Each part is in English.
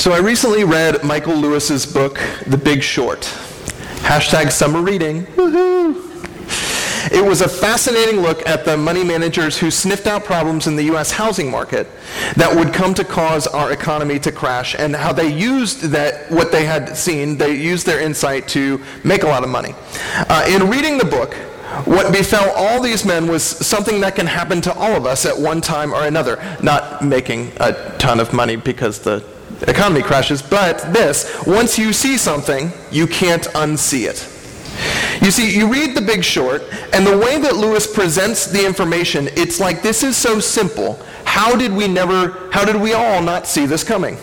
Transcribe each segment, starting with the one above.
So I recently read Michael Lewis's book, The Big Short. Hashtag summer reading. Woohoo! It was a fascinating look at the money managers who sniffed out problems in the U.S. housing market that would come to cause our economy to crash and how they used that, what they had seen, they used their insight to make a lot of money. Uh, in reading the book, what befell all these men was something that can happen to all of us at one time or another. Not making a ton of money because the economy crashes, but this once you see something, you can't unsee it. You see, you read The Big Short, and the way that Lewis presents the information, it's like this is so simple. How did we never, how did we all not see this coming?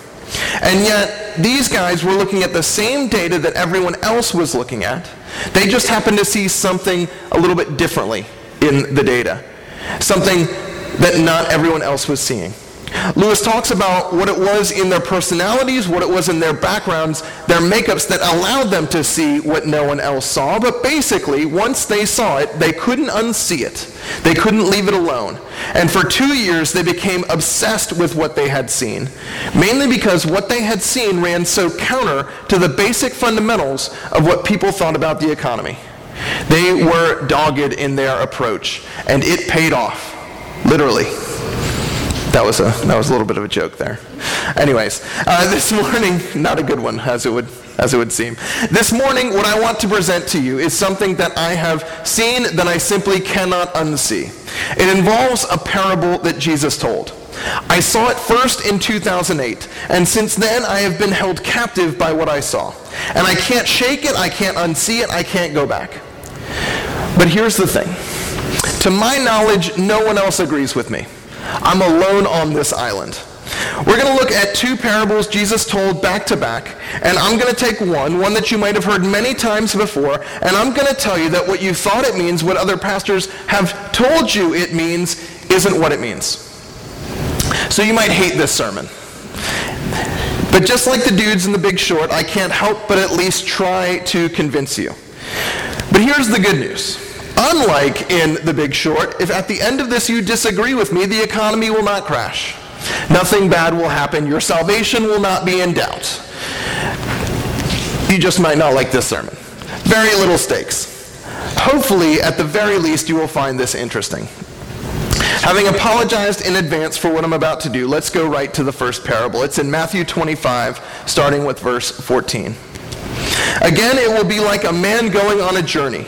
And yet, these guys were looking at the same data that everyone else was looking at. They just happened to see something a little bit differently in the data, something that not everyone else was seeing. Lewis talks about what it was in their personalities, what it was in their backgrounds, their makeups that allowed them to see what no one else saw. But basically, once they saw it, they couldn't unsee it. They couldn't leave it alone. And for two years, they became obsessed with what they had seen, mainly because what they had seen ran so counter to the basic fundamentals of what people thought about the economy. They were dogged in their approach, and it paid off, literally. That was a that was a little bit of a joke there. Anyways, uh, this morning, not a good one, as it would as it would seem. This morning, what I want to present to you is something that I have seen that I simply cannot unsee. It involves a parable that Jesus told. I saw it first in 2008, and since then I have been held captive by what I saw. And I can't shake it, I can't unsee it, I can't go back. But here's the thing. To my knowledge, no one else agrees with me. I'm alone on this island. We're going to look at two parables Jesus told back to back, and I'm going to take one, one that you might have heard many times before, and I'm going to tell you that what you thought it means, what other pastors have told you it means, isn't what it means. So you might hate this sermon. But just like the dudes in the big short, I can't help but at least try to convince you. But here's the good news. Unlike in The Big Short, if at the end of this you disagree with me, the economy will not crash. Nothing bad will happen. Your salvation will not be in doubt. You just might not like this sermon. Very little stakes. Hopefully, at the very least, you will find this interesting. Having apologized in advance for what I'm about to do, let's go right to the first parable. It's in Matthew 25, starting with verse 14. Again, it will be like a man going on a journey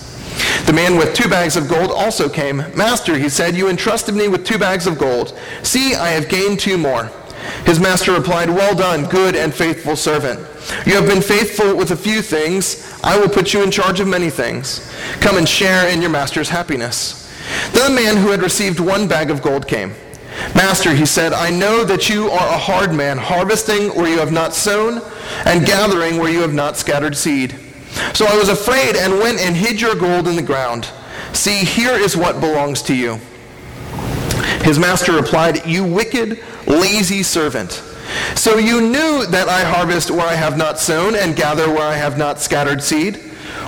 The man with two bags of gold also came. Master, he said, you entrusted me with two bags of gold. See, I have gained two more. His master replied, Well done, good and faithful servant. You have been faithful with a few things. I will put you in charge of many things. Come and share in your master's happiness. Then the man who had received one bag of gold came. Master, he said, I know that you are a hard man, harvesting where you have not sown, and gathering where you have not scattered seed. So I was afraid and went and hid your gold in the ground. See, here is what belongs to you. His master replied, You wicked, lazy servant. So you knew that I harvest where I have not sown and gather where I have not scattered seed?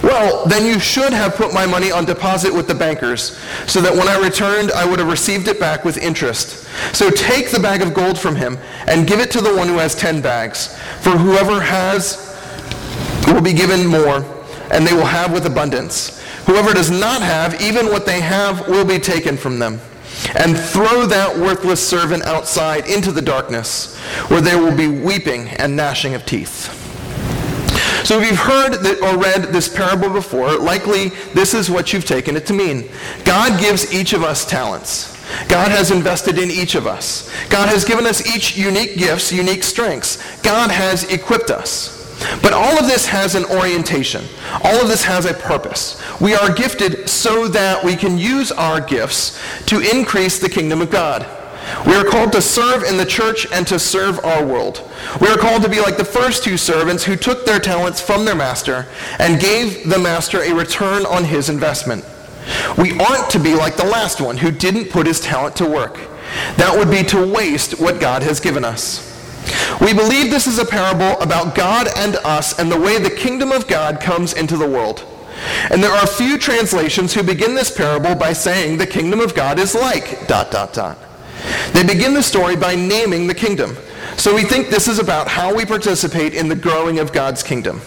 Well, then you should have put my money on deposit with the bankers, so that when I returned, I would have received it back with interest. So take the bag of gold from him and give it to the one who has ten bags. For whoever has will be given more, and they will have with abundance. Whoever does not have, even what they have will be taken from them. And throw that worthless servant outside into the darkness, where there will be weeping and gnashing of teeth. So if you've heard that, or read this parable before, likely this is what you've taken it to mean. God gives each of us talents. God has invested in each of us. God has given us each unique gifts, unique strengths. God has equipped us. But all of this has an orientation. All of this has a purpose. We are gifted so that we can use our gifts to increase the kingdom of God. We are called to serve in the church and to serve our world. We are called to be like the first two servants who took their talents from their master and gave the master a return on his investment. We aren't to be like the last one who didn't put his talent to work. That would be to waste what God has given us. We believe this is a parable about God and us and the way the kingdom of God comes into the world. And there are few translations who begin this parable by saying the kingdom of God is like dot dot dot. They begin the story by naming the kingdom. So we think this is about how we participate in the growing of God's kingdom.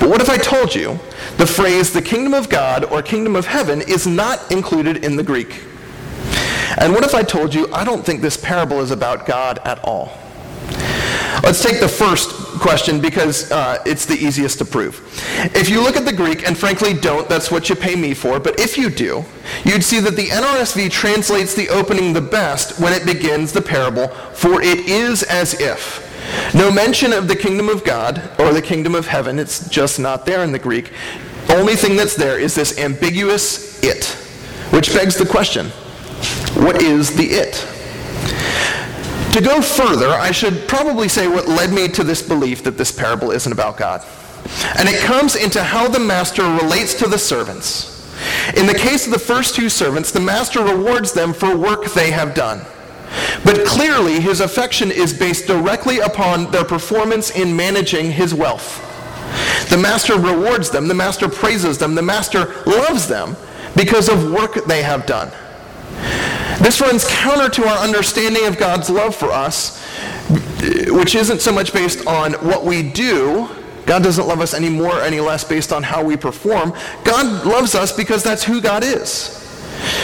But what if I told you the phrase the kingdom of God or kingdom of heaven is not included in the Greek? And what if I told you I don't think this parable is about God at all? Let's take the first question because uh, it's the easiest to prove. If you look at the Greek, and frankly don't, that's what you pay me for, but if you do, you'd see that the NRSV translates the opening the best when it begins the parable, for it is as if. No mention of the kingdom of God or the kingdom of heaven, it's just not there in the Greek. Only thing that's there is this ambiguous it, which begs the question what is the it? To go further, I should probably say what led me to this belief that this parable isn't about God. And it comes into how the master relates to the servants. In the case of the first two servants, the master rewards them for work they have done. But clearly, his affection is based directly upon their performance in managing his wealth. The master rewards them, the master praises them, the master loves them because of work they have done. This runs counter to our understanding of God's love for us, which isn't so much based on what we do. God doesn't love us any more or any less based on how we perform. God loves us because that's who God is.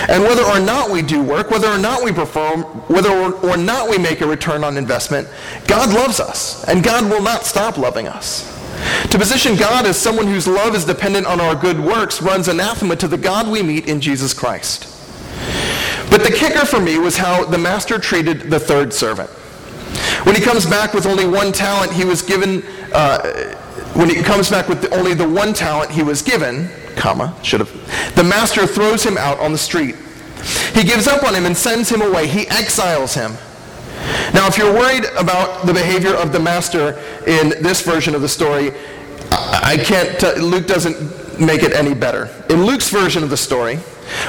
And whether or not we do work, whether or not we perform, whether or not we make a return on investment, God loves us, and God will not stop loving us. To position God as someone whose love is dependent on our good works runs anathema to the God we meet in Jesus Christ. But the kicker for me was how the master treated the third servant. When he comes back with only one talent, he was given, uh, when he comes back with the, only the one talent he was given, comma, should have, the master throws him out on the street. He gives up on him and sends him away. He exiles him. Now, if you're worried about the behavior of the master in this version of the story, I can't, t- Luke doesn't make it any better. In Luke's version of the story,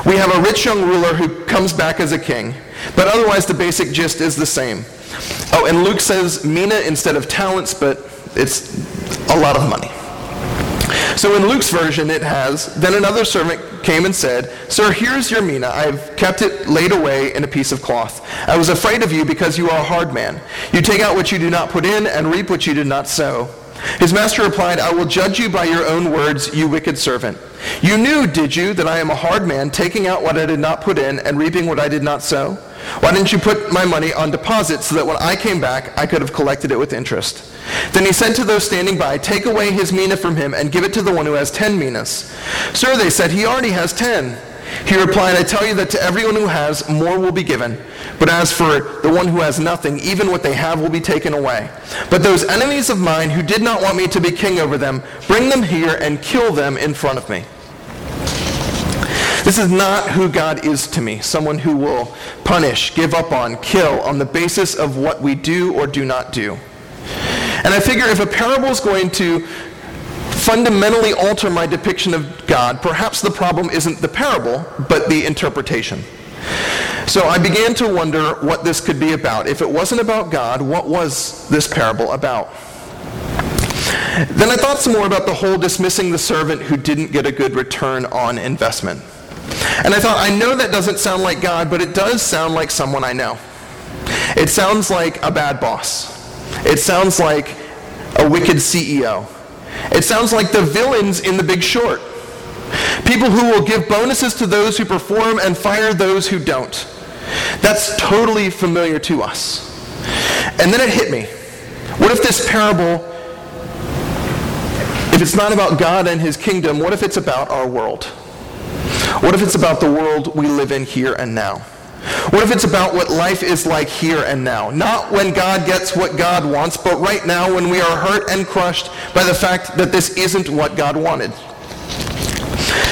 we have a rich young ruler who comes back as a king, but otherwise the basic gist is the same. Oh, and Luke says mina instead of talents, but it's a lot of money. So in Luke's version, it has, Then another servant came and said, Sir, here's your mina. I have kept it laid away in a piece of cloth. I was afraid of you because you are a hard man. You take out what you do not put in and reap what you did not sow. His master replied, I will judge you by your own words, you wicked servant. You knew, did you, that I am a hard man, taking out what I did not put in and reaping what I did not sow? Why didn't you put my money on deposit so that when I came back, I could have collected it with interest? Then he said to those standing by, Take away his mina from him and give it to the one who has ten minas. Sir, they said, he already has ten. He replied, I tell you that to everyone who has, more will be given. But as for the one who has nothing, even what they have will be taken away. But those enemies of mine who did not want me to be king over them, bring them here and kill them in front of me. This is not who God is to me, someone who will punish, give up on, kill on the basis of what we do or do not do. And I figure if a parable is going to fundamentally alter my depiction of God, perhaps the problem isn't the parable, but the interpretation. So I began to wonder what this could be about. If it wasn't about God, what was this parable about? Then I thought some more about the whole dismissing the servant who didn't get a good return on investment. And I thought, I know that doesn't sound like God, but it does sound like someone I know. It sounds like a bad boss. It sounds like a wicked CEO. It sounds like the villains in The Big Short. People who will give bonuses to those who perform and fire those who don't. That's totally familiar to us. And then it hit me. What if this parable If it's not about God and his kingdom, what if it's about our world? What if it's about the world we live in here and now? What if it's about what life is like here and now? Not when God gets what God wants, but right now when we are hurt and crushed by the fact that this isn't what God wanted.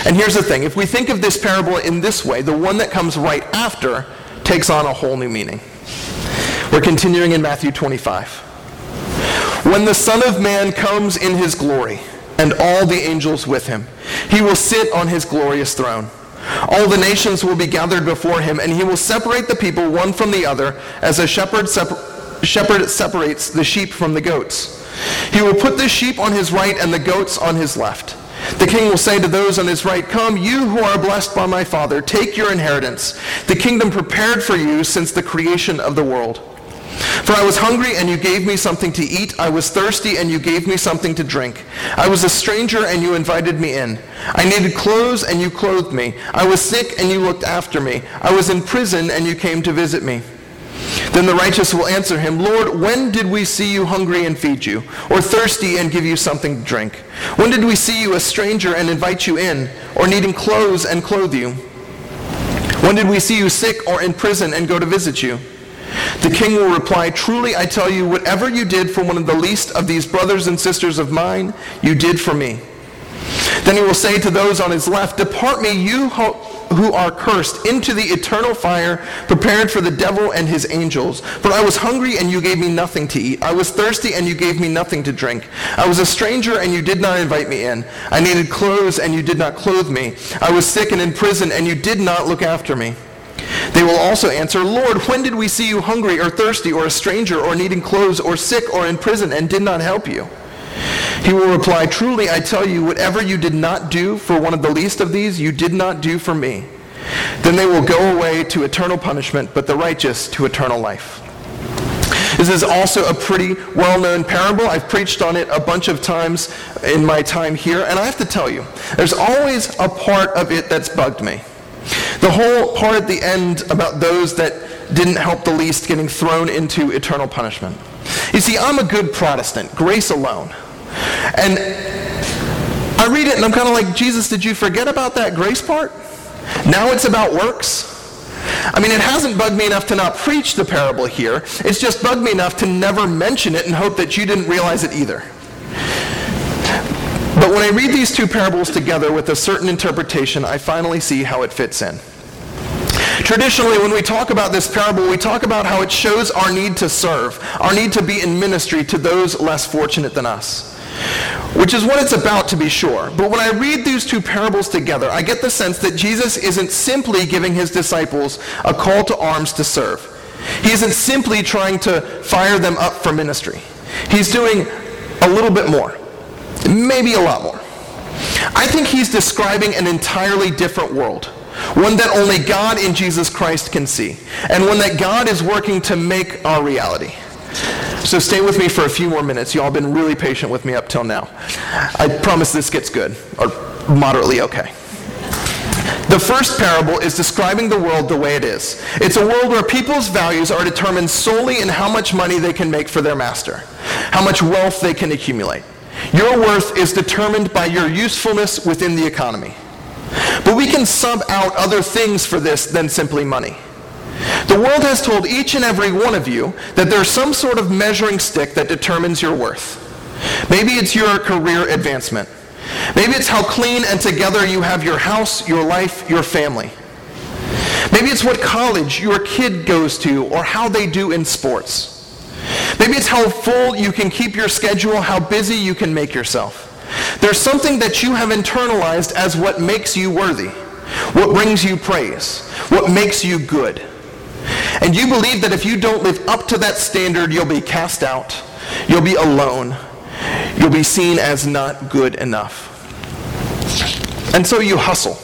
And here's the thing. If we think of this parable in this way, the one that comes right after takes on a whole new meaning. We're continuing in Matthew 25. When the Son of Man comes in his glory, and all the angels with him, he will sit on his glorious throne. All the nations will be gathered before him, and he will separate the people one from the other, as a shepherd, separ- shepherd separates the sheep from the goats. He will put the sheep on his right and the goats on his left. The king will say to those on his right, Come, you who are blessed by my Father, take your inheritance, the kingdom prepared for you since the creation of the world. For I was hungry, and you gave me something to eat. I was thirsty, and you gave me something to drink. I was a stranger, and you invited me in. I needed clothes, and you clothed me. I was sick, and you looked after me. I was in prison, and you came to visit me. Then the righteous will answer him, Lord, when did we see you hungry and feed you, or thirsty and give you something to drink? When did we see you a stranger and invite you in, or needing clothes and clothe you? When did we see you sick or in prison and go to visit you? The king will reply, Truly I tell you, whatever you did for one of the least of these brothers and sisters of mine, you did for me. Then he will say to those on his left, Depart me, you who are cursed, into the eternal fire prepared for the devil and his angels. For I was hungry, and you gave me nothing to eat. I was thirsty, and you gave me nothing to drink. I was a stranger, and you did not invite me in. I needed clothes, and you did not clothe me. I was sick and in prison, and you did not look after me. They will also answer, Lord, when did we see you hungry or thirsty or a stranger or needing clothes or sick or in prison and did not help you? He will reply, Truly I tell you, whatever you did not do for one of the least of these, you did not do for me. Then they will go away to eternal punishment, but the righteous to eternal life. This is also a pretty well-known parable. I've preached on it a bunch of times in my time here, and I have to tell you, there's always a part of it that's bugged me. The whole part at the end about those that didn't help the least getting thrown into eternal punishment. You see, I'm a good Protestant, grace alone. And I read it and I'm kind of like, Jesus, did you forget about that grace part? Now it's about works? I mean, it hasn't bugged me enough to not preach the parable here. It's just bugged me enough to never mention it and hope that you didn't realize it either. But when I read these two parables together with a certain interpretation, I finally see how it fits in. Traditionally, when we talk about this parable, we talk about how it shows our need to serve, our need to be in ministry to those less fortunate than us. Which is what it's about to be sure. But when I read these two parables together, I get the sense that Jesus isn't simply giving his disciples a call to arms to serve. He isn't simply trying to fire them up for ministry. He's doing a little bit more, maybe a lot more. I think he's describing an entirely different world one that only God in Jesus Christ can see, and one that God is working to make our reality. So stay with me for a few more minutes. You all been really patient with me up till now. I promise this gets good, or moderately okay. The first parable is describing the world the way it is. It's a world where people's values are determined solely in how much money they can make for their master, how much wealth they can accumulate. Your worth is determined by your usefulness within the economy. But we can sub out other things for this than simply money. The world has told each and every one of you that there's some sort of measuring stick that determines your worth. Maybe it's your career advancement. Maybe it's how clean and together you have your house, your life, your family. Maybe it's what college your kid goes to or how they do in sports. Maybe it's how full you can keep your schedule, how busy you can make yourself. There's something that you have internalized as what makes you worthy, what brings you praise, what makes you good. And you believe that if you don't live up to that standard, you'll be cast out, you'll be alone, you'll be seen as not good enough. And so you hustle.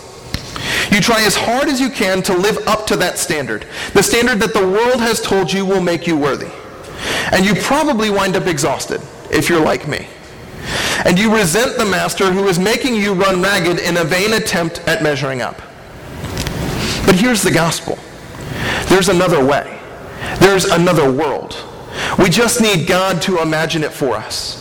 You try as hard as you can to live up to that standard, the standard that the world has told you will make you worthy. And you probably wind up exhausted if you're like me and you resent the master who is making you run ragged in a vain attempt at measuring up. But here's the gospel. There's another way. There's another world. We just need God to imagine it for us.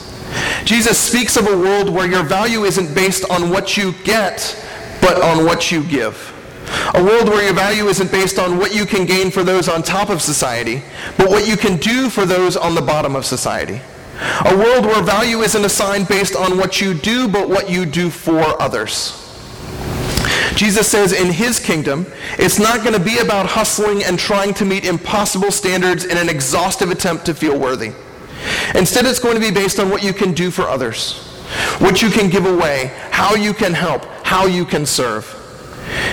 Jesus speaks of a world where your value isn't based on what you get, but on what you give. A world where your value isn't based on what you can gain for those on top of society, but what you can do for those on the bottom of society. A world where value isn't assigned based on what you do, but what you do for others. Jesus says in his kingdom, it's not going to be about hustling and trying to meet impossible standards in an exhaustive attempt to feel worthy. Instead, it's going to be based on what you can do for others, what you can give away, how you can help, how you can serve.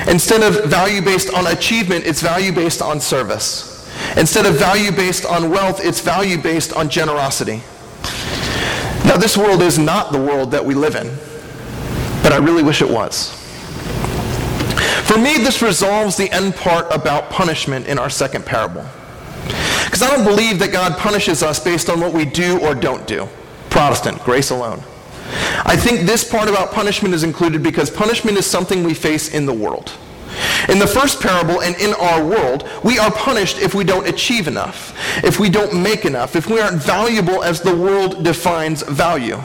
Instead of value based on achievement, it's value based on service. Instead of value based on wealth, it's value based on generosity. Now, this world is not the world that we live in, but I really wish it was. For me, this resolves the end part about punishment in our second parable. Because I don't believe that God punishes us based on what we do or don't do. Protestant, grace alone. I think this part about punishment is included because punishment is something we face in the world. In the first parable and in our world, we are punished if we don't achieve enough, if we don't make enough, if we aren't valuable as the world defines value.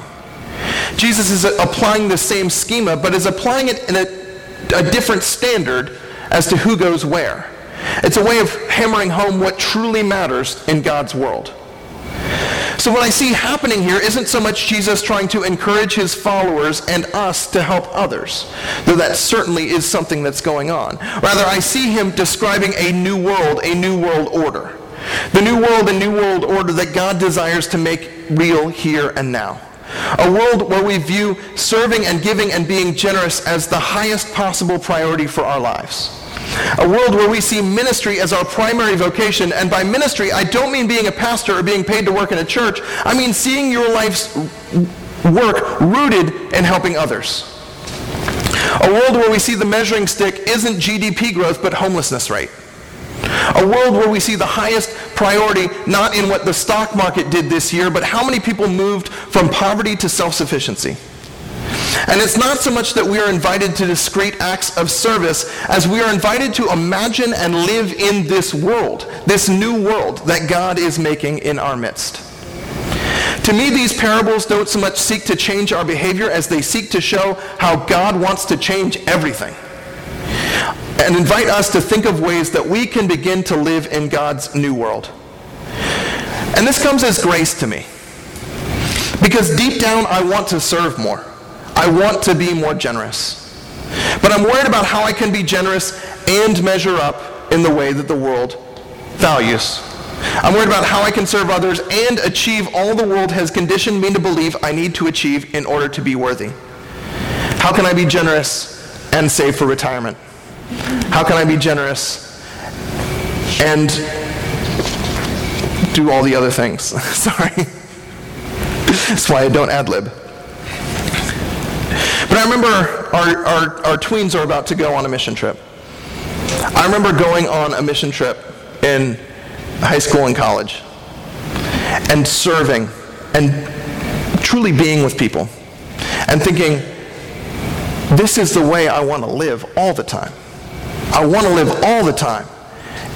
Jesus is applying the same schema, but is applying it in a, a different standard as to who goes where. It's a way of hammering home what truly matters in God's world. So what I see happening here isn't so much Jesus trying to encourage his followers and us to help others, though that certainly is something that's going on. Rather, I see him describing a new world, a new world order. The new world and new world order that God desires to make real here and now. A world where we view serving and giving and being generous as the highest possible priority for our lives. A world where we see ministry as our primary vocation, and by ministry, I don't mean being a pastor or being paid to work in a church. I mean seeing your life's work rooted in helping others. A world where we see the measuring stick isn't GDP growth, but homelessness rate. A world where we see the highest priority not in what the stock market did this year, but how many people moved from poverty to self-sufficiency. And it's not so much that we are invited to discrete acts of service as we are invited to imagine and live in this world, this new world that God is making in our midst. To me, these parables don't so much seek to change our behavior as they seek to show how God wants to change everything and invite us to think of ways that we can begin to live in God's new world. And this comes as grace to me. Because deep down, I want to serve more. I want to be more generous. But I'm worried about how I can be generous and measure up in the way that the world values. I'm worried about how I can serve others and achieve all the world has conditioned me to believe I need to achieve in order to be worthy. How can I be generous and save for retirement? How can I be generous and do all the other things? Sorry. That's why I don't ad lib. I remember our, our, our tweens are about to go on a mission trip. I remember going on a mission trip in high school and college and serving and truly being with people and thinking, this is the way I want to live all the time. I want to live all the time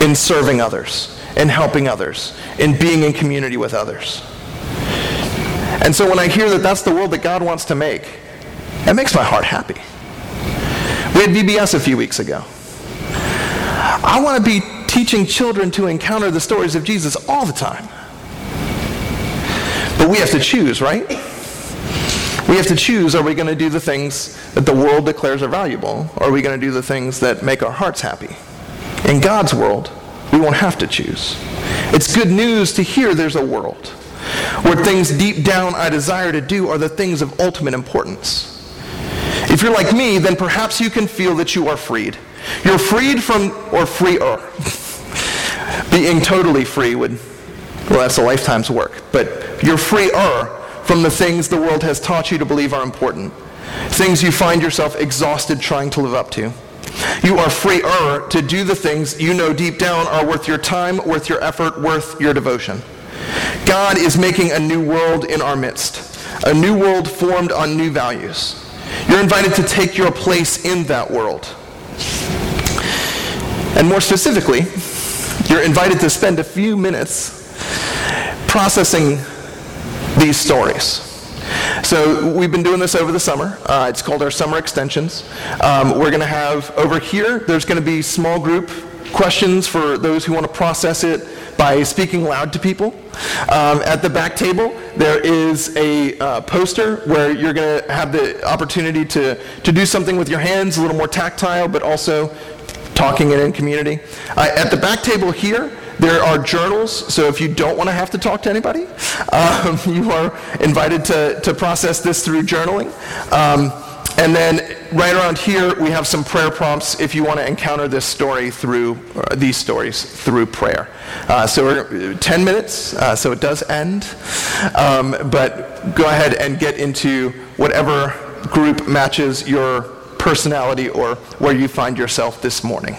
in serving others, in helping others, in being in community with others. And so when I hear that that's the world that God wants to make, that makes my heart happy. We had VBS a few weeks ago. I want to be teaching children to encounter the stories of Jesus all the time. But we have to choose, right? We have to choose, are we going to do the things that the world declares are valuable, or are we going to do the things that make our hearts happy? In God's world, we won't have to choose. It's good news to hear there's a world where things deep down I desire to do are the things of ultimate importance. If you're like me, then perhaps you can feel that you are freed. You're freed from, or freer. Being totally free would, well, that's a lifetime's work. But you're freer from the things the world has taught you to believe are important. Things you find yourself exhausted trying to live up to. You are freer to do the things you know deep down are worth your time, worth your effort, worth your devotion. God is making a new world in our midst, a new world formed on new values. You're invited to take your place in that world. And more specifically, you're invited to spend a few minutes processing these stories. So we've been doing this over the summer. Uh, it's called our summer extensions. Um, we're going to have over here, there's going to be small group questions for those who want to process it by speaking loud to people. Um, at the back table, there is a uh, poster where you're going to have the opportunity to, to do something with your hands, a little more tactile, but also talking it in community. Uh, at the back table here, there are journals, so if you don't want to have to talk to anybody, um, you are invited to, to process this through journaling. Um, and then right around here, we have some prayer prompts if you want to encounter this story through, uh, these stories through prayer. Uh, so we're 10 minutes, uh, so it does end. Um, but go ahead and get into whatever group matches your personality or where you find yourself this morning.